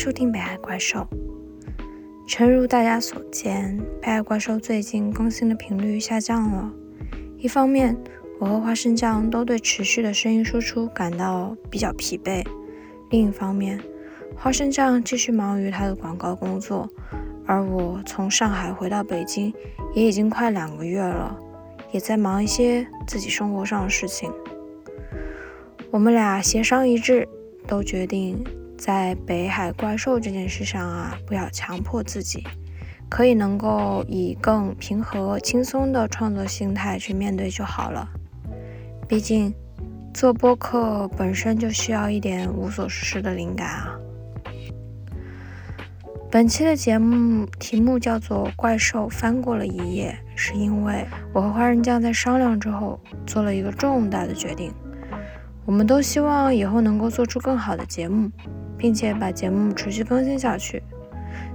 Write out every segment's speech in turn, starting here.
收听《北海怪兽》。诚如大家所见，《北海怪兽》最近更新的频率下降了。一方面，我和花生酱都对持续的声音输出感到比较疲惫；另一方面，花生酱继续忙于他的广告工作，而我从上海回到北京也已经快两个月了，也在忙一些自己生活上的事情。我们俩协商一致，都决定。在北海怪兽这件事上啊，不要强迫自己，可以能够以更平和、轻松的创作心态去面对就好了。毕竟做播客本身就需要一点无所事事的灵感啊。本期的节目题目叫做《怪兽翻过了一页》，是因为我和花生酱在商量之后做了一个重大的决定。我们都希望以后能够做出更好的节目。并且把节目持续更新下去，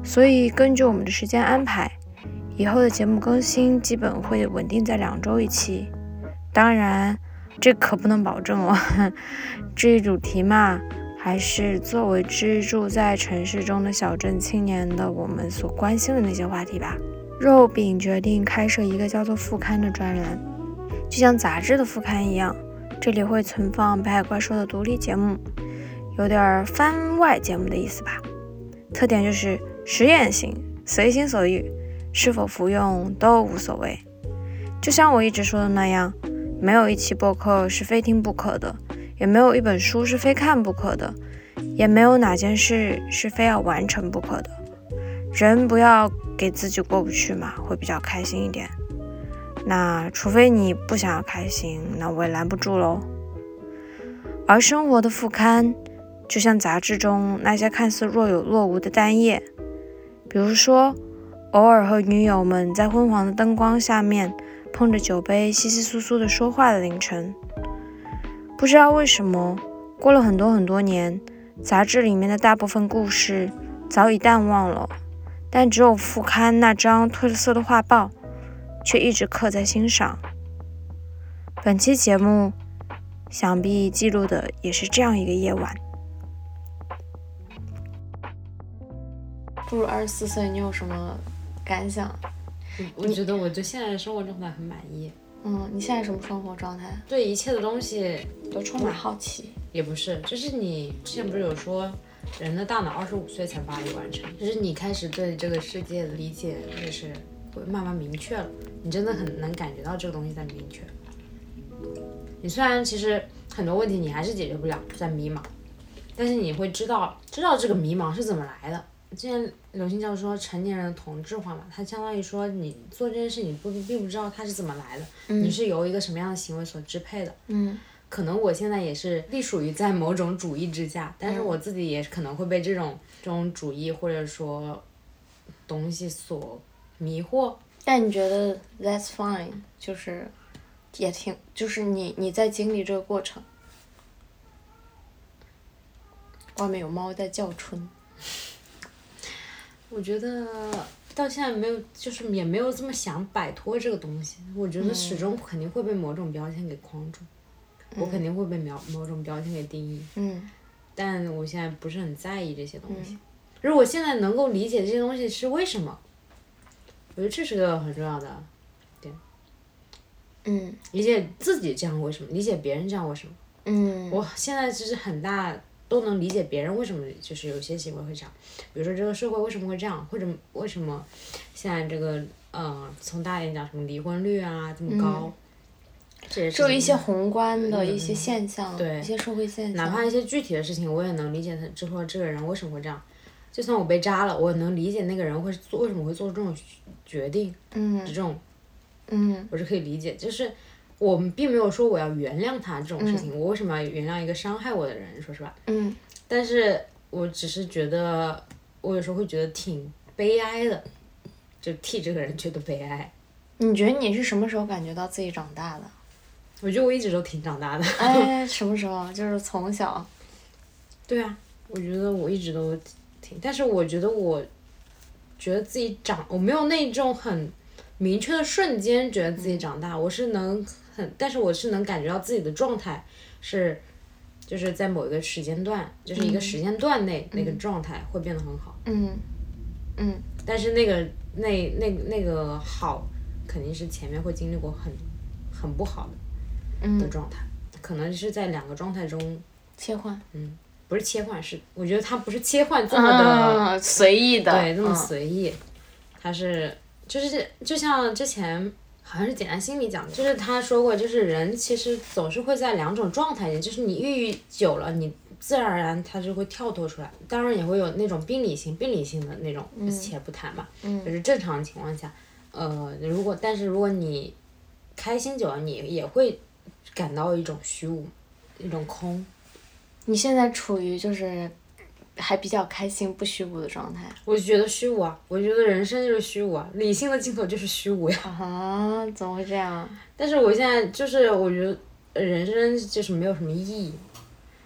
所以根据我们的时间安排，以后的节目更新基本会稳定在两周一期。当然，这可不能保证哦。至于主题嘛，还是作为居住在城市中的小镇青年的我们所关心的那些话题吧。肉饼决定开设一个叫做副刊的专栏，就像杂志的副刊一样，这里会存放北海怪兽的独立节目。有点番外节目的意思吧，特点就是实验性，随心所欲，是否服用都无所谓。就像我一直说的那样，没有一期播客是非听不可的，也没有一本书是非看不可的，也没有哪件事是非要完成不可的。人不要给自己过不去嘛，会比较开心一点。那除非你不想要开心，那我也拦不住喽。而生活的副刊。就像杂志中那些看似若有若无的单页，比如说，偶尔和女友们在昏黄的灯光下面碰着酒杯，稀稀疏疏的说话的凌晨。不知道为什么，过了很多很多年，杂志里面的大部分故事早已淡忘了，但只有副刊那张褪了色的画报，却一直刻在心上。本期节目，想必记录的也是这样一个夜晚。步入二十四岁，你有什么感想？我觉得我对现在的生活状态很满意。嗯，你现在什么生活状态？对一切的东西都充满好奇。也不是，就是你之前不是有说，人的大脑二十五岁才发育完成，就是你开始对这个世界的理解就是会慢慢明确了。你真的很能感觉到这个东西在明确。你虽然其实很多问题你还是解决不了，在迷茫，但是你会知道，知道这个迷茫是怎么来的。之前刘星教授说成年人的同质化嘛，他相当于说你做这件事，你不并不知道它是怎么来的，你是由一个什么样的行为所支配的。嗯，可能我现在也是隶属于在某种主义之下，但是我自己也可能会被这种这种主义或者说东西所迷惑。但你觉得 that's fine，就是也挺，就是你你在经历这个过程。外面有猫在叫春。我觉得到现在没有，就是也没有这么想摆脱这个东西。我觉得始终肯定会被某种标签给框住，我肯定会被某某种标签给定义。嗯。但我现在不是很在意这些东西。如果现在能够理解这些东西是为什么，我觉得这是个很重要的点。嗯。理解自己这样为什么？理解别人这样为什么？嗯。我现在其实很大。都能理解别人为什么就是有些行为会这样，比如说这个社会为什么会这样，或者为什么现在这个呃从大一点讲什么离婚率啊这么高，这有一些宏观的一些现象，对一些社会现象，哪怕一些具体的事情，我也能理解他之后这个人为什么会这样。就算我被扎了，我能理解那个人会做为什么会做出这种决定，嗯，这种，嗯，我是可以理解，就是我们并没有说我要原谅他这种事情，我为什么要原谅一个伤害我的人？说实话。嗯。但是我只是觉得，我有时候会觉得挺悲哀的，就替这个人觉得悲哀。你觉得你是什么时候感觉到自己长大的？我觉得我一直都挺长大的。哎，什么时候？就是从小。对啊，我觉得我一直都挺，但是我觉得我，觉得自己长，我没有那种很明确的瞬间觉得自己长大，我是能很，但是我是能感觉到自己的状态是。就是在某一个时间段，就是一个时间段内、那个状态会变得很好。嗯嗯。但是那个那那那个好，肯定是前面会经历过很很不好的的嗯，状态，可能是在两个状态中切换，嗯不是切换，是我觉得它不是切换这么的、嗯，随意的，对，那么嗯。随意，它是就是就像之前好像是简单心理讲的，就是他说过，就是人其实总是会在两种状态里，就是你抑郁久了，你自然而然它就会跳脱出来，当然也会有那种病理性、病理性的那种，且不谈嘛，就是正常情况下，呃，如果但是如果你开心久了，你也会感到一种虚无，一种空。你现在处于就是还比较开心不虚无的状态我就觉得虚无啊，我觉得人生就是虚无啊，理性的尽头就是虚无呀。啊？怎么会这样？但是我现在就是我觉得呃人生就是没有什么意义，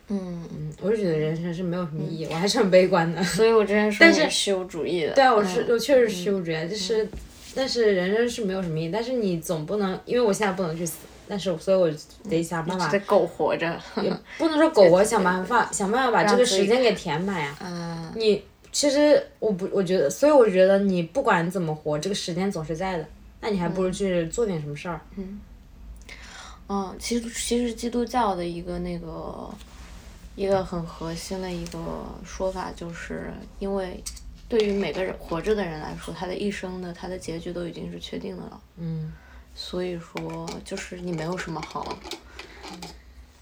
嗯，嗯，我是觉得人生是没有什么意义，我还是很悲观的。所以我之前说但是虚无主义的，对啊，我是、嗯我确实是虚无主义啊，就是，但是人生是没有什么意义，但是你总不能，因为我现在不能去死，但是所以我得想办法这，狗活着，也不能说苟活，想办法想办法把这个时间给填满呀。嗯你其实我不，我觉得，所以我觉得你不管怎么活，这个时间总是在的，那你还不如去做点什么事儿。嗯，其实其实基督教的一个那个一个很核心的一个说法，就是因为对于每个人活着的人来说，他的一生的他的结局都已经是确定的了。嗯所以说，就是你没有什么好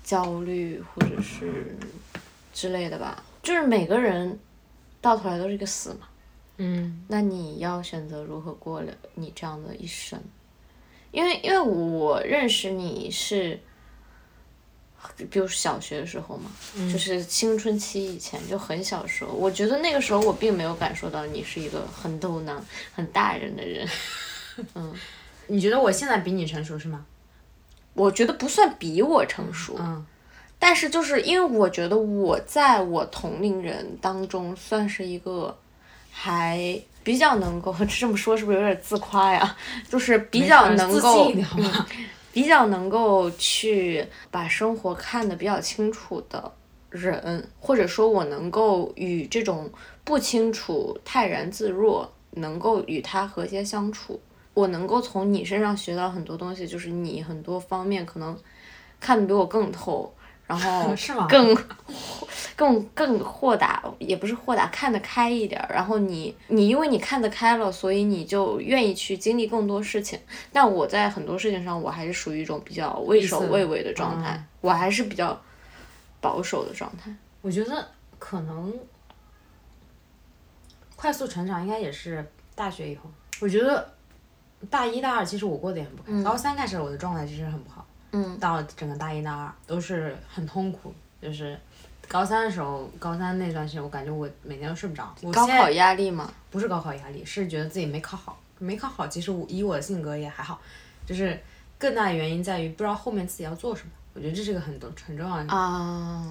焦虑或者是之类的吧，就是每个人到头来都是一个死嘛。嗯。那你要选择如何过了你这样的一生，因为因为我认识你是，比如小学的时候嘛，就是青春期以前就很小时候，我觉得那个时候我并没有感受到你是一个很逗囊、很大人的人，你觉得我现在比你成熟是吗？我觉得不算比我成熟，嗯但是就是因为我觉得我在我同龄人当中算是一个还比较能够这么说是不是有点自夸呀？就是比较能够？比较能够去把生活看得比较清楚的人，或者说我能够与这种不清楚泰然自若，能够与他和谐相处。我能够从你身上学到很多东西，就是你很多方面可能看的比我更透，然后 更更更豁达，也不是豁达，看得开一点儿。然后你你因为你看得开了，所以你就愿意去经历更多事情。但我在很多事情上，我还是属于一种比较畏首畏尾的状态，我还是比较保守的状态。我觉得可能快速成长应该也是大学以后。我觉得大一大二其实我过得也很不开，高三开始我的状态其实很不好，嗯，到整个大一大二都是很痛苦，就是。高三的时候，高三那段时间，我感觉我每天都睡不着。我高考压力嘛，不是高考压力，是觉得自己没考好。没考好，其实我以我的性格也还好，就是更大的原因在于不知道后面自己要做什么。我觉得这是个很重很重要的。啊，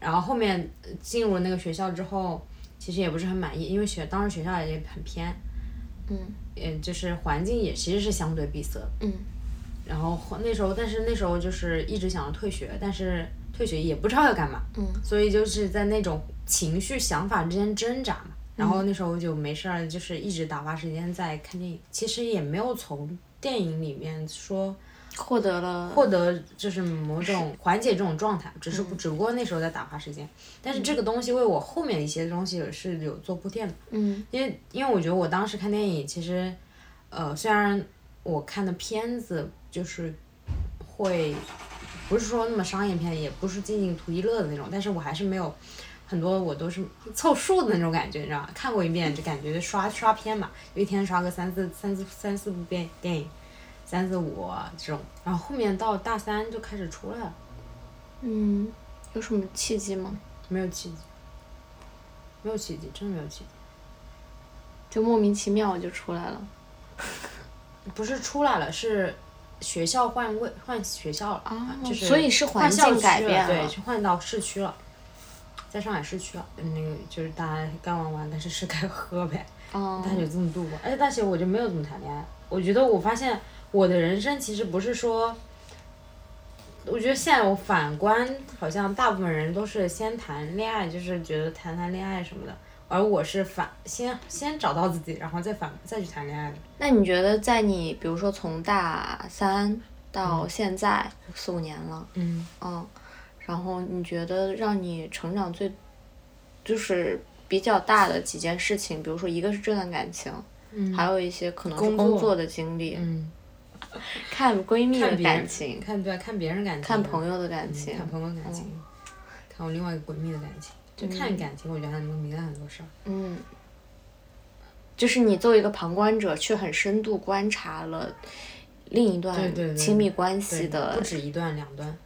然后后面呃进入那个学校之后，其实也不是很满意，因为学当时学校也很偏，嗯，呃，就是环境也其实是相对闭塞的。嗯。然后那时候，但是那时候就是一直想要退学，但是退学也不知道要干嘛。嗯。所以就是在那种情绪、想法之间挣扎嘛。然嗯后那时候就没事儿，就是一直打发时间在看电影。其实也没有从电影里面说获得了获得就是某种缓解这种状态，只嗯是只不过那时候在打发时间。但是这个东西为我后面一些东西是有做铺垫的，嗯因为因为我觉得我当时看电影，其实呃虽然我看的片子就是会不是说那么商业片，也不是仅仅图一乐的那种，但是我还是没有。很多我都是 凑数的那种感觉，你知道吗？看过一遍就感觉刷刷片嘛，就一天刷个三四三四三四部电电影，三四五这种，然后后面到大三就开始出来了，嗯，有什么契机吗？没有契机，没有契机，真的没有契机，就莫名其妙就出来了。不是出来了，是学校换位换学校了，啊就是所以是环境改变了对，就换到市区了，在上海市区了，那个就是大家该玩玩，但是是该喝呗。哦大学这么度过，而且大学我就没有怎么谈恋爱。我觉得我发现我的人生其实不是说，我觉得现在我反观，好像大部分人都是先谈恋爱，就是觉得谈谈恋爱什么的，而我是反先先找到自己，然后再反再去谈恋爱的。那你觉得在你比如说从大三到现在四五年了，嗯，嗯，然后你觉得让你成长最就是比较大的几件事情，比如说一个是这段感情，嗯。还有一些可能是工作工作的经历，嗯，看闺蜜的感情，看对看别人感情，看朋友的感嗯情，看朋友感情，看我另外一个闺蜜的感情，就看感情，我觉得还能明白很多事儿。嗯，就是你作为一个旁观者，去很深度观察了另一段亲密关系对，的不止一段两段，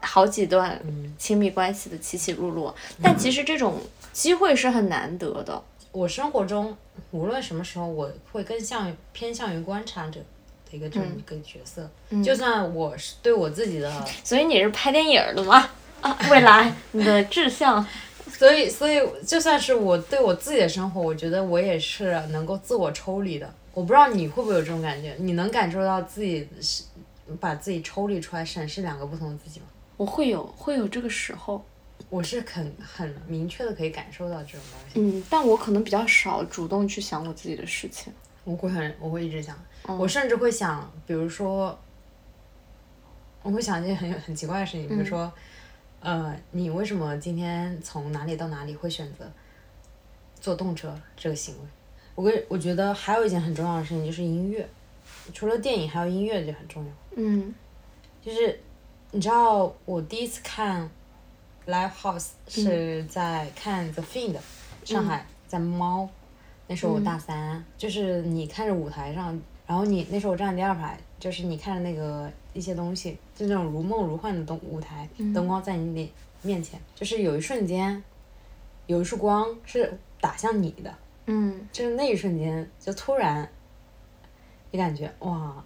好几段嗯，亲密关系的起起落落，但其实这种机会是很难得的。我生活中无论什么时候，我会更向偏向于观察者。的一个这么一个角色。就算我是对我自己的，所以你是拍电影儿的吗？啊，未来你的志向，所以所以就算是我对我自己的生活，我觉得我也是能够自我抽离的。我不知道你会不会有这种感觉，你能感受到自己是把自己抽离出来，审视两个不同的自己吗？我会有会有这个时候，我是很很明确的可以感受到这种东西。嗯，但我可能比较少主动去想我自己的事情。我会很，我会一直想，嗯。我甚至会想，比如说，我会想一些很很奇怪的事情，比嗯如说，呃，你为什么今天从哪里到哪里会选择坐动车这个行为？我跟我觉得还有一件很重要的事情就是音乐，除了电影，还有音乐就很重要。嗯。就是你知道，我第一次看 live house 是在看 The Fiend，、上海在猫，那时候我大三，就是你看着舞台上，然后你那时候我站第二排，就是你看着那个一些东西，就那种如梦如幻的灯舞台，灯光在你脸面前，就是有一瞬间，有一束光是打向你的，嗯。就是那一瞬间，就突然，你感觉哇，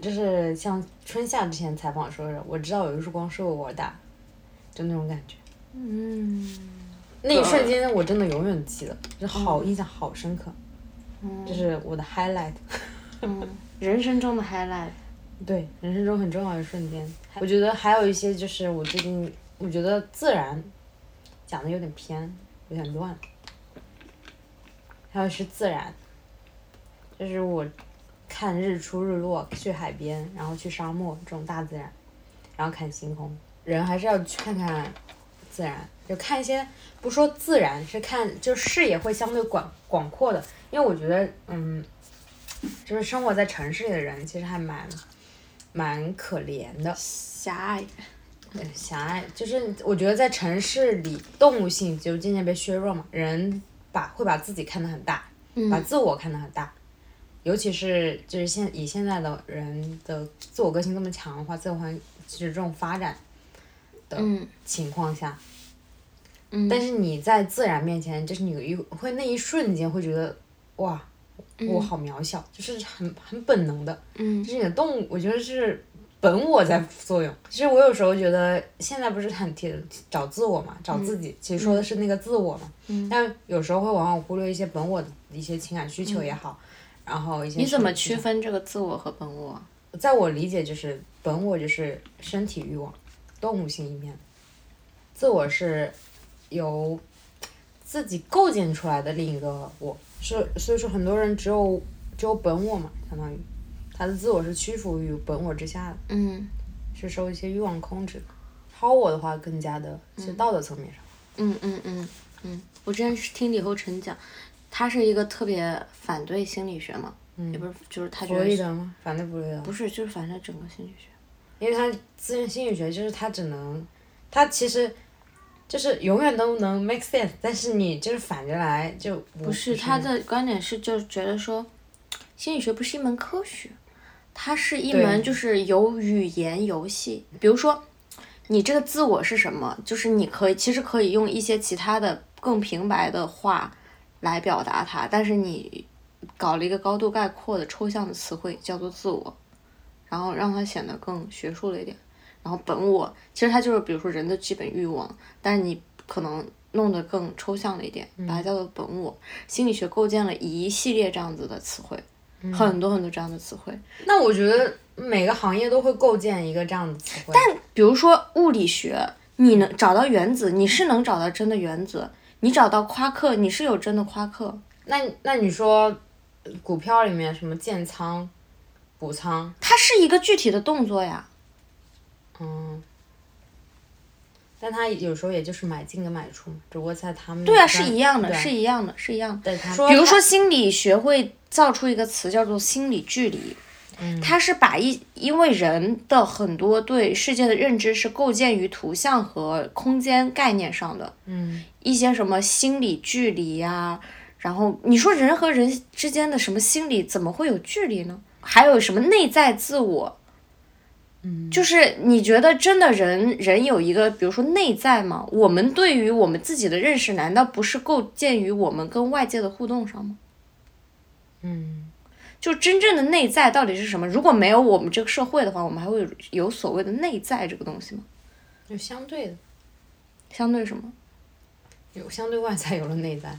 就是像春夏之前采访说的，我知道有一束光是为我而打，就那种感觉。嗯那一瞬间我真的永远记得，就好印象好深刻，这是我的 highlight。嗯，人生中的 highlight。对，人生中很重要的瞬间。我觉得还有一些就是我最近我觉得自然讲的有点偏，有点乱。还有是自然，就是我看日出日落，去海边，然后去沙漠这种大自然，然后看星空。人还是要去看看自然，就看一些不说自然，是看就视野会相对广广阔的。因为我觉得，嗯，就是生活在城市里的人，其实还蛮蛮可怜的。狭隘。对，狭隘就是我觉得在城市里，动物性就渐渐被削弱嘛，人把会把自己看得很大，把自我看得很大，尤其是就是现以现在的人的自我个性这么强的话，自我环就是这种发展的嗯情况下，嗯但是你在自然面前，就是你有一会那一瞬间会觉得哇，我好渺小，就是很很本能的，嗯就是你的动物，我觉得是本我在作用。其实我有时候觉得，现在不是很提找自我嘛，找自己，其实说的是那个自我嘛。嗯但有时候会往往忽略一些本我的一些情感需求也好，然后一些你怎么区分这个自我和本我？在我理解，就是本我就是身体欲望，动物性一面；自我是由自己构建出来的另一个我。是，所以说很多人只有只有本我嘛，相当于他的自我是屈服于本我之下的。嗯是受一些欲望控制的。超我的话，更加的是道德层面上。嗯嗯嗯嗯，我之前是听李厚成讲，他是一个特别反对心理学嘛，也不是，就是他觉弗洛伊得德吗？反对弗洛伊德。不是，就是反对整个心理学。因为他自然心理学就是他只能，他其实就是永远都能 make sense，但是你就是反着来就不不是他的观点是，就是觉得说，心理学不是一门科学，它是一门就是有语言游戏。比如说，你这个自我是什么？就是你可以其实可以用一些其他的更平白的话来表达它，但是你搞了一个高度概括的抽象的词汇叫做自我，然后让它显得更学术了一点。然后本我其实它就是比如说人的基本欲望，但是你可能弄得更抽象了一点，把它叫做本我。心理学构建了一系列这样子的词汇，很多很多这样的词汇。那我觉得每个行业都会构建一个这样的词汇。但比如说物理学，你能找到原子，你是能找到真的原子；你找到夸克，你是有真的夸克。那那你说，股票里面什么建仓、补仓，它是一个具体的动作呀。嗯。但他有时候也就是买进跟买出，只不过在他们对啊，是一样的，是一样的，是一样的。比如说心理学会造出一个词叫做心理距离，嗯它是把一因为人的很多对世界的认知是构建于图像和空间概念上的，嗯，一些什么心理距离呀，然后你说人和人之间的什么心理怎么会有距离呢？还有什么内在自我？就是你觉得真的人人有一个，比如说内在吗？我们对于我们自己的认识，难道不是构建于我们跟外界的互动上吗？嗯，就真正的内在到底是什么？如果没有我们这个社会的话，我们还会有有所谓的内在这个东西吗？就相对的，相对什么？有相对外在，有了内在。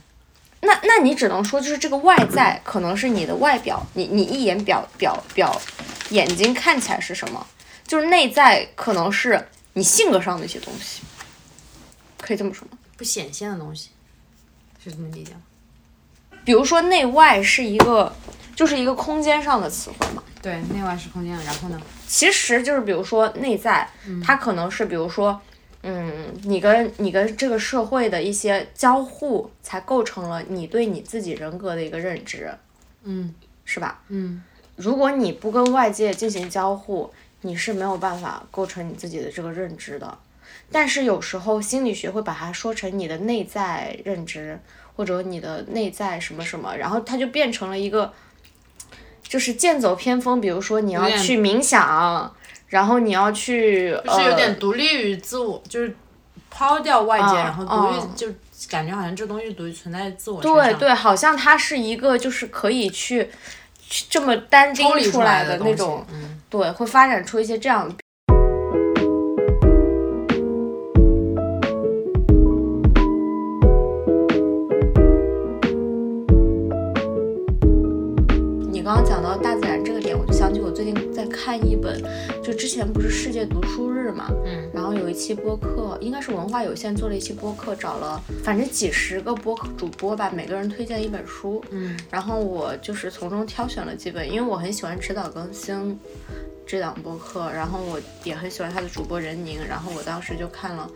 那那你只能说，就是这个外在可能是你的外表，你你一眼表表表眼睛看起来是什么？就是内在可能是你性格上的一些东西，可以这么说吗？不显现的东西，是这么理解吗？比如说内外是一个，就是一个空间上的词汇嘛。对，内外是空间。然后呢？其实就是比如说内在，它可能是比如说，嗯，你跟你跟这个社会的一些交互，才构成了你对你自己人格的一个认知。嗯，是吧？嗯，如果你不跟外界进行交互。你是没有办法构成你自己的这个认知的，但是有时候心理学会把它说成你的内在认知，或者你的内在什么什么，然后它就变成了一个，就是剑走偏锋。比如说你要去冥想，然后你要去，就是有点独立于自我，就是抛掉外界，然后独立，就感觉好像这东西独立存在自我对对，好像它是一个就是可以去这么单拎出来的那种。对，会发展出一些这样。你刚刚讲到大自然这个点，我就想起我最近在看一本，就之前不是世界读书日嘛，嗯，然后有一期播客，应该是文化有限做了一期播客，找了反正几十个播客主播吧，每个人推荐一本书，嗯，然后我就是从中挑选了几本，因为我很喜欢迟早更新。这档播客，然后我也很喜欢他的主播任宁，然后我当时就看了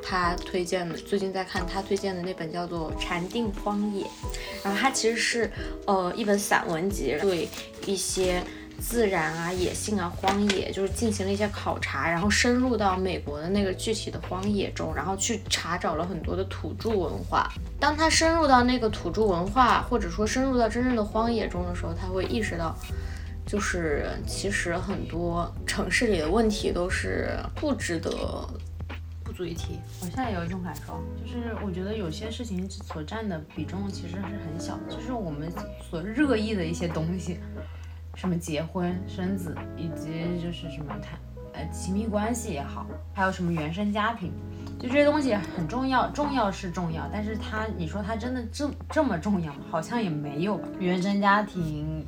他推荐的，最近在看他推荐的那本叫做《禅定荒野》，然后它其实是呃一本散文集，对一些自然啊、野性啊、荒野，就是进行了一些考察，然后深入到美国的那个具体的荒野中，然后去查找了很多的土著文化。当他深入到那个土著文化，或者说深入到真正的荒野中的时候，他会意识到。就是其实很多城市里的问题都是不值得、不足一提。我现在有一种感受，就是我觉得有些事情所占的比重其实是很小的，就是我们所热议的一些东西，什么结婚生子，以及就是什么谈呃亲密关系也好，还有什么原生家庭，就这些东西很重要，重要是重要，但是它你说它真的这这么重要吗？好像也没有吧。原生家庭。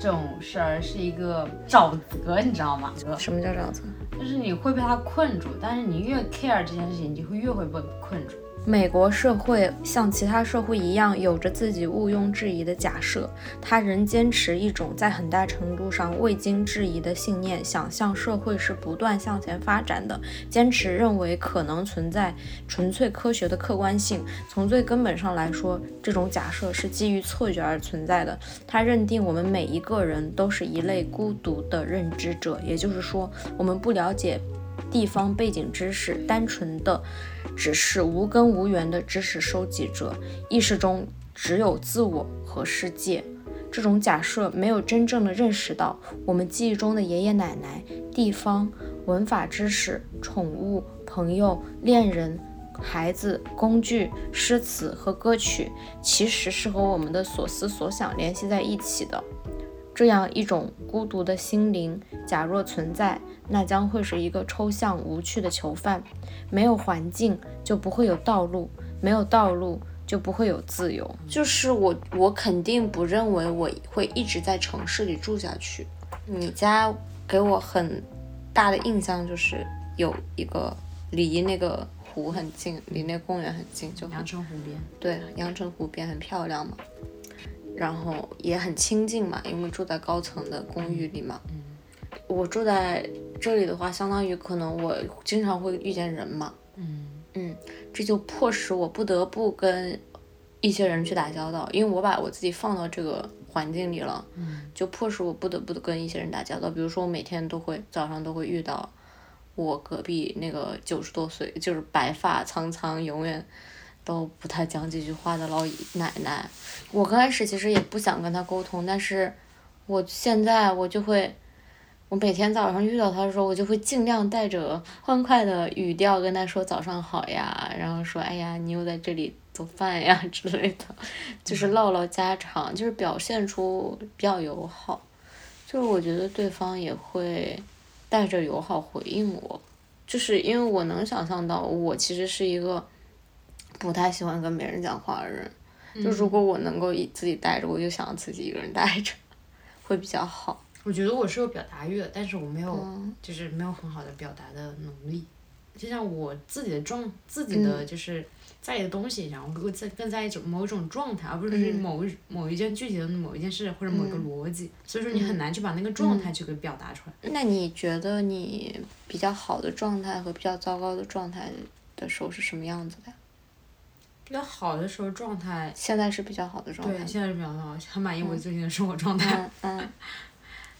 这种事儿是一个沼泽，你知道吗？什么叫沼泽？就是你会被它困住，但是你越 care 这件事情，你就会越会被困住。美国社会像其他社会一样，有着自己毋庸置疑的假设，他仍坚持一种在很大程度上未经质疑的信念，想象社会是不断向前发展的，坚持认为可能存在纯粹科学的客观性。从最根本上来说，这种假设是基于错觉而存在的。他认定我们每一个人都是一类孤独的认知者，也就是说，我们不了解。地方背景知识，单纯的只是无根无源的知识收集者，意识中只有自我和世界。这种假设没有真正的认识到，我们记忆中的爷爷奶奶、地方、文法知识、宠物、朋友、恋人、孩子、工具、诗词和歌曲，其实是和我们的所思所想联系在一起的。这样一种孤独的心灵，假若存在，那将会是一个抽象无趣的囚犯。没有环境，就不会有道路；没有道路，就不会有自由。就是我，我肯定不认为我会一直在城市里住下去。你家给我很大的印象就是有一个离那个湖很近，离那个公园很近，就阳澄湖边，对，阳澄湖边很漂亮嘛，然后也很清静嘛，因为住在高层的公寓里嘛。嗯我住在这里的话，相当于可能我经常会遇见人嘛，嗯嗯，这就迫使我不得不跟一些人去打交道，因为我把我自己放到这个环境里了，嗯就迫使我不得不跟一些人打交道。比如说，我每天都会早上都会遇到我隔壁那个九十多岁，就是白发苍苍，永远都不太讲几句话的老奶奶。我刚开始其实也不想跟她沟通，但是我现在我就会。我每天早上遇到她的时候，我就会尽量带着欢快的语调跟她说早上好呀，然后说哎呀你又在这里做饭呀 之类的，就是唠唠家常，就是表现出比较友好，就是我觉得对方也会带着友好回应我，就是因为我能想象到我其实是一个不太喜欢跟别人讲话的人，就如果我能够以自己带着，我就想自己一个人待着，会比较好。我觉得我是有表达欲的，但是我没有，嗯就是没有很好的表达的能力。就像我自己的状，自己的就是在意的东西，然后更在更在意一种某一种状态，而不是某一、某一件具体的某一件事或者某一个逻辑。所以说你很难去把那个状态去给表达出来。那你觉得你比较好的状态和比较糟糕的状态的时候是什么样子的呀？比较好的时候状态，现在是比较好的状态对，。现在是比较好，很满意我最近的生活状态。嗯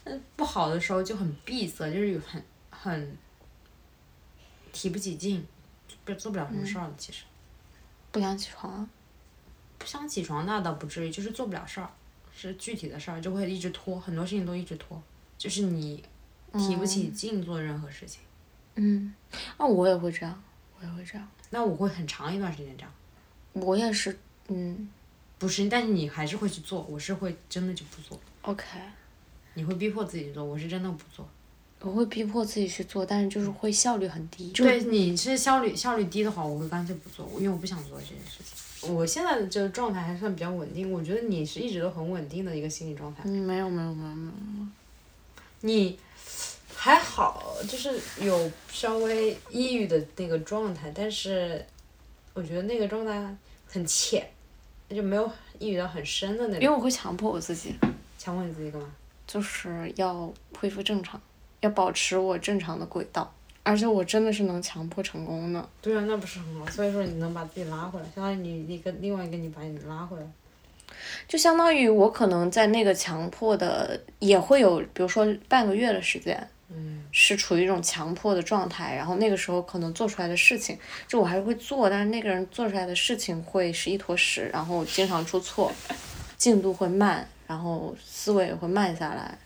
嗯不好的时候就很闭塞，就是有很很提不起劲，不做不了什么事儿了。其实不想起床啊。不想起床那倒不至于，就是做不了事儿，是具体的事儿就会一直拖，很多事情都一直拖，就是你提不起劲做任何事情。嗯，啊，我也会这样，我也会这样。那我会很长一段时间这样，我也是，嗯不是，但是你还是会去做，我是会真的就不做，，OK，你会逼迫自己去做，我是真的不做。我会逼迫自己去做，但是就是会效率很低。对，你是效率效率低的话，我会干脆不做，因为我不想做这件事情。我现在的这个状态还算比较稳定，我觉得你是一直都很稳定的一个心理状态。嗯，没有没有没有没有。你还好，就是有稍微抑郁的那个状态，但是我觉得那个状态很浅，就没有抑郁到很深的那种。因为我会强迫我自己，强迫你自己干嘛？就是要恢复正常，要保持我正常的轨道，而且我真的是能强迫成功的。对啊，那不是很好。所以说你能把自己拉回来，相当于你一个另外一个你把你拉回来。就相当于我可能在那个强迫的也会有，比如说半个月的时间，嗯，是处于一种强迫的状态，然后那个时候可能做出来的事情，就我还是会做，但是那个人做出来的事情会是一坨屎，然后经常出错，进度会慢，然后思维也会慢下来，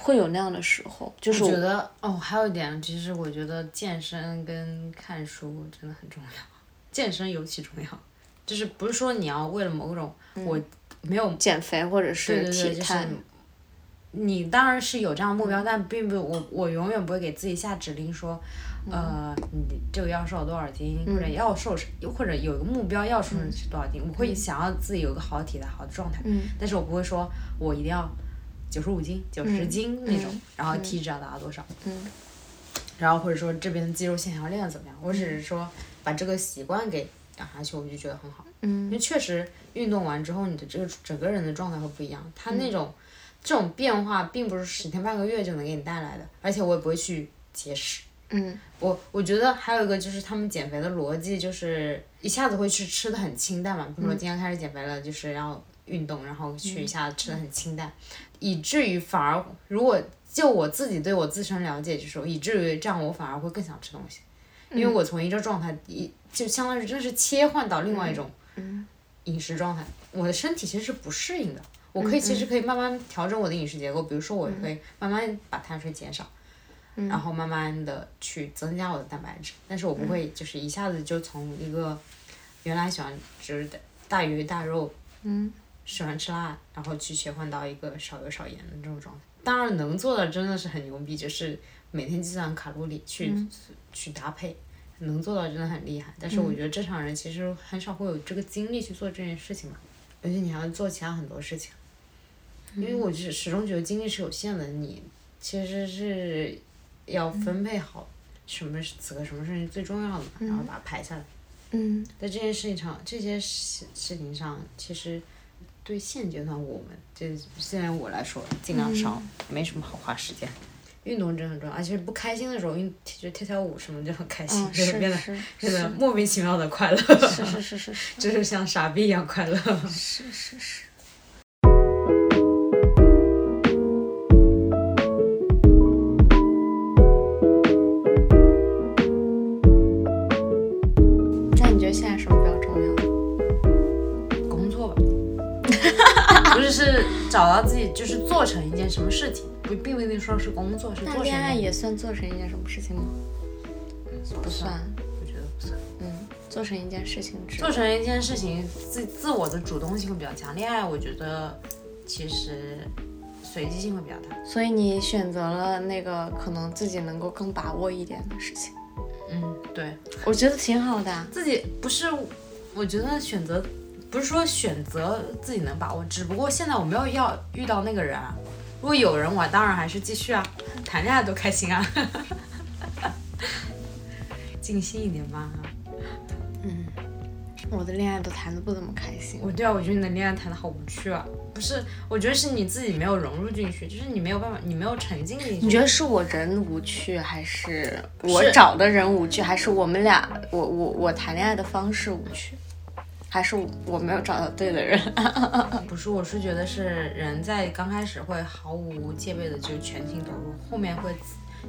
会有那样的时候，就是我觉得哦，还有一点，其实我觉得健身跟看书真的很重要，健身尤其重要。就是不是说你要为了某种、我没有减肥或者对是对对，就是体态，你当然是有这样的目标，但并不我我永远不会给自己下指令说，呃，你这个要瘦多少斤，或者要瘦或者有一个目标要瘦是多少斤，我会想要自己有一个好的体态、好的状态，嗯。但是我不会说我一定要九十五斤、九十斤那种，然后体脂要达到多少，嗯。然后或者说这边的肌肉线条练的怎么样，我只是说把这个习惯给养下去，我就觉得很好。因嗯为确实运动完之后，你的这个整个人的状态会不一样。它嗯。那种、这种变化，并不是十天半个月就能给你带来的，而且我也不会去节食。嗯我我觉得还有一个就是他们减肥的逻辑，就是一下子会去吃的很清淡嘛。比如说今天开始减肥了，就是要运动，然后去一下子吃的很清淡，以至于反而如果就我自己对我自身了解，就是以至于这样我反而会更想吃东西，因为我从一个状态一就相当于真的是切换到另外一种饮食状态，我的身体其实是不适应的。我可以其实可以慢慢调整我的饮食结构，比如说我会慢慢把碳水减少，然后慢慢的去增加我的蛋白质，但是我不会就是一下子就从一个原来喜欢吃大鱼大肉，嗯喜欢吃辣，然后去切换到一个少油少盐的这种状态。当然能做的真的是很牛逼，就是每天计算卡路里去、去搭配，能做到真的很厉害。但是我觉得正常人其实很少会有这个精力去做这件事情嘛，而且你还要做其他很多事情，因为我是始终觉得精力是有限的，你其实是要分配好什么是此刻什么事情最重要的，然后把它排下来。嗯在这件事情上，这些事事情上，其实对现阶段我们，这现在我来说，尽量少，没什么好花时间。运动真的很重要，而且不开心的时候，运就跳跳舞什么就很开心，是变得变得莫名其妙的快乐，是是是是是 就是像傻逼一样快乐。是是是。找到自己，就是做成一件什么事情，不并不一定说是工作，是做成那恋爱也算做成一件什么事情吗？不算。我觉得不算。嗯，做成一件事情之做成一件事情，自自我的主动性会比较强。恋爱，我觉得其实随机性会比较大。所以你选择了那个可能自己能够更把握一点的事情，嗯，对我觉得挺好的啊。自己不是，我觉得选择不是说选择自己能把握，只不过现在我没有要遇到那个人啊。如果有人，我当然还是继续啊，谈恋爱多开心啊，尽兴一点吧。嗯我的恋爱都谈的不怎么开心。我对啊，我觉得你的恋爱谈的好无趣啊。不是，我觉得是你自己没有融入进去，就是你没有办法，你没有沉浸进去。你觉得是我人无趣，还是我找的人无趣，还是我们俩我我我谈恋爱的方式无趣，还是我没有找到对的人？不是，我是觉得是人在刚开始会毫无戒备的就全情投入，后面会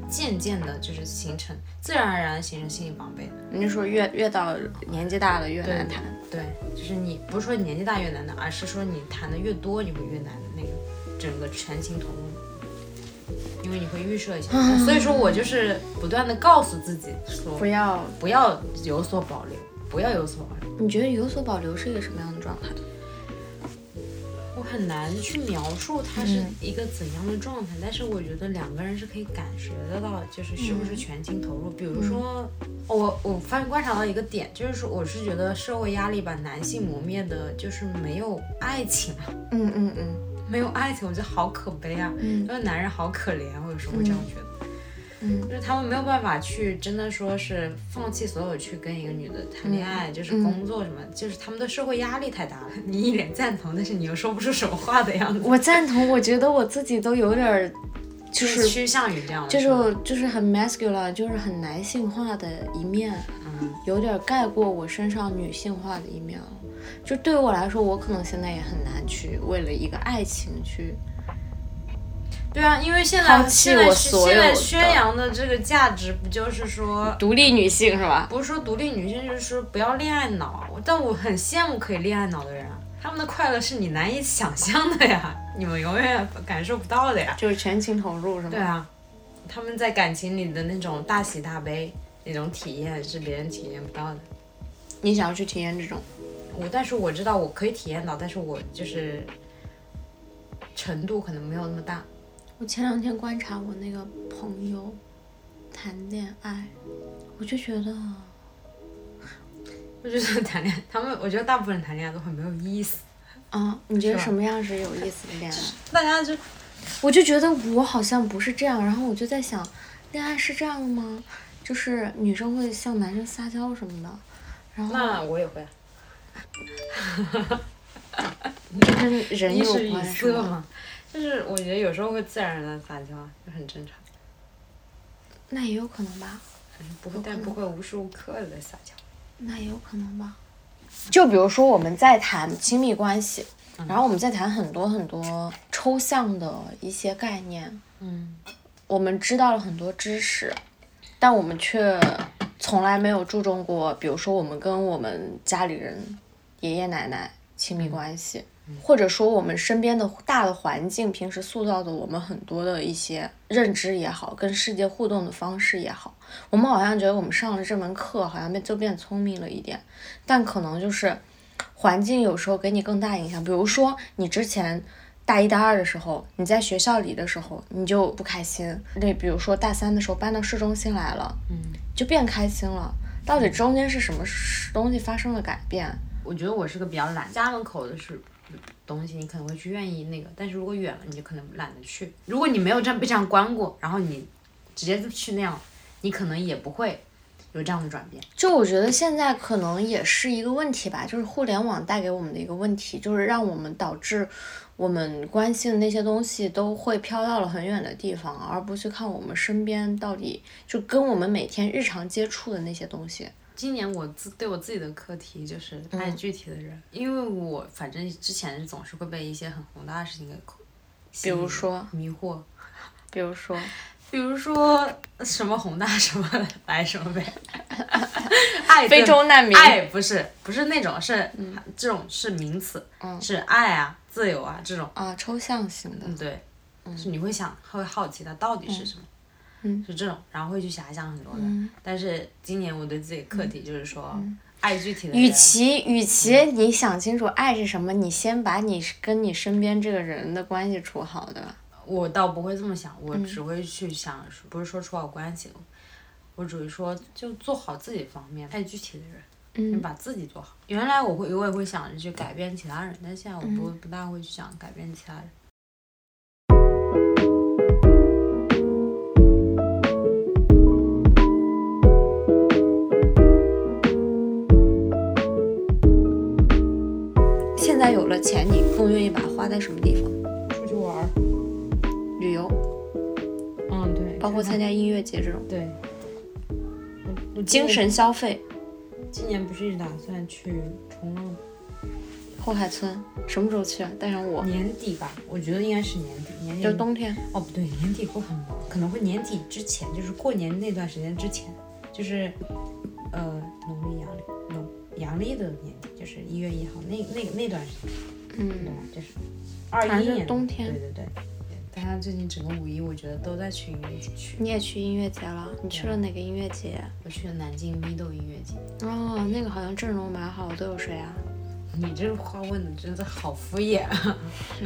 渐渐的就是形成自然而然形成心理防备。你是说越越到年纪大了越难谈？对，就是你不是说你年纪大越难谈，而是说你谈的越多，你会越难的那个整个全情投入，因为你会预设一下。所以说我就是不断的告诉自己说不要，不要有所保留，不要有所保留。你觉得有所保留是一个什么样的状态？我很难去描述它是一个怎样的状态，但是我觉得两个人是可以感觉得到，就是是不是全情投入。比如说，我我发现观察到一个点，就是说我是觉得社会压力把男性磨灭的，就是没有爱情了，嗯嗯嗯没有爱情，我觉得好可悲啊，嗯就是男人好可怜，我有时候会这样觉得。嗯就是他们没有办法去真的说是放弃所有去跟一个女的谈恋爱，就是工作什么，就是他们的社会压力太大了。你一脸赞同，但是你又说不出什么话的样子。我赞同，我觉得我自己都有点儿，就就是趋向于这样，就是就是很 masculine，就是很男性化的一面，嗯，有点盖过我身上女性化的一面了。就对于我来说，我可能现在也很难去为了一个爱情去，对啊，因为现在现在弃我所有现在宣扬的这个价值，不就是说，独立女性是吧？不是说独立女性，就是说不要恋爱脑。但我很羡慕可以恋爱脑的人啊，他们的快乐是你难以想象的呀，你们永远感受不到的呀。就是全情投入是吗？对啊，他们在感情里的那种大喜大悲那种体验是别人体验不到的。你想要去体验这种，我但是我知道我可以体验到，但是我就是程度可能没有那么大。我前两天观察我那个朋友谈恋爱，我就觉得，我觉得谈恋爱，他们我觉得大部分人谈恋爱都很没有意思。啊，你觉得什么样是有意思的恋爱？大家就我就觉得我好像不是这样，然后我就在想，恋爱是这样的吗？就是女生会向男生撒娇什么的，然后那我也会啊，跟人有一是语关是吗？塞嘛，就是我觉得有时候会自然而然地撒娇，就很正常，那也有可能吧，不会，但不会无时无刻的在撒娇。那也有可能吧。就比如说我们在谈亲密关系，然后我们在谈很多很多抽象的一些概念，嗯。我们知道了很多知识，但我们却从来没有注重过，比如说我们跟我们家里人、爷爷奶奶亲密关系，或者说我们身边的大的环境，平时塑造的我们很多的一些认知也好，跟世界互动的方式也好，我们好像觉得我们上了这门课，好像变就变聪明了一点，但可能就是环境有时候给你更大影响，比如说你之前。大一、大二的时候，你在学校里的时候，你就不开心。那比如说大三的时候搬到市中心来了，嗯，就变开心了。到底中间是什么东西发生了改变？我觉得我是个比较懒，家门口的是东西，你可能会去愿意那个，但是如果远了，你就可能懒得去。如果你没有这样被这样关过，然后你直接就去那样，你可能也不会有这样的转变。就我觉得现在可能也是一个问题吧，就是互联网带给我们的一个问题，就是让我们导致我们关心的那些东西都会飘到了很远的地方，而不去看我们身边到底就跟我们每天日常接触的那些东西。今年我自对我自己的课题就是嗯。爱具体的人，因为我反正之前总是会被一些很宏大的事情给吸比如说，迷惑，比如说，比如说什么宏大什么来什么呗，爱 非洲难民，爱不是不是那种是、这种是名词，嗯。是爱啊自由啊这种，啊，抽象型的，嗯对，是你会想会好奇它到底是什么，嗯是这种，然后会去遐想很多的。嗯但是今年我对自己的课题就是说，爱具体的人，与其与其你想清楚爱是什么，你先把你跟你身边这个人的关系处好，对吧？我倒不会这么想，我嗯只会去想，不是说处好关系，我只会说就做好自己方面，爱具体的人。你嗯把自己做好。原来我会，我也会想着去改变其他人，但现在我不、嗯不大会去想改变其他人。钱，你更愿意把它花在什么地方？出去玩儿，旅游，嗯，对，包括参加音乐节这种对。精神消费。今年不是一直打算去冲浪？后海村什么时候去啊？带上我，年底吧，我觉得应该是年底，年底就冬天。哦不对，年底会很忙，可能会年底之前，就是过年那段时间之前，就是呃农历阳历农阳历的年底，就是一月一号那那那段时间，嗯对，吧？就是二一年冬天对对对。大家最近整个五一，我觉得都在去音乐节去。你也去音乐节了？你去了哪个音乐节？我去了南京 Middle 音乐节。哦，那个好像阵容蛮好，都有谁啊？你这话问的真的好敷衍啊！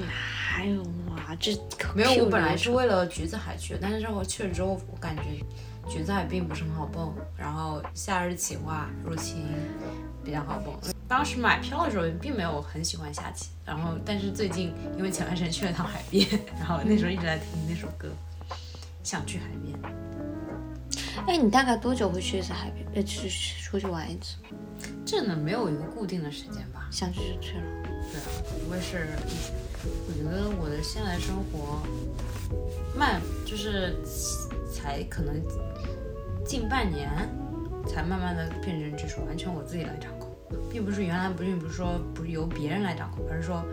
还有嘛，这没有，我本来是是为了橘子海去的，但是我去了之后，我感觉橘子海并不是很好蹦，然后夏日企划入侵比较好蹦。当时买票的时候并没有很喜欢下棋，然后但是最近因为前段时间去了趟海边，然后那时候一直在听那首歌，想去海边。哎，你大概多久会去一次海边？呃，去去出去玩一次？这呢没有一个固定的时间吧？想去就去了。对啊，我也是，我觉得我的现在生活慢，就是才可能近半年才慢慢的变成就是完全我自己来掌控，并不是原来不并不是说不是由别人来掌控，而是说，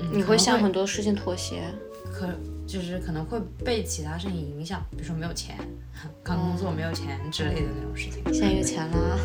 嗯，你会向很多事情妥协。可就是可能会被其他事情影响，比如说没有钱，刚工作没有钱之类的那种事情。现在有钱了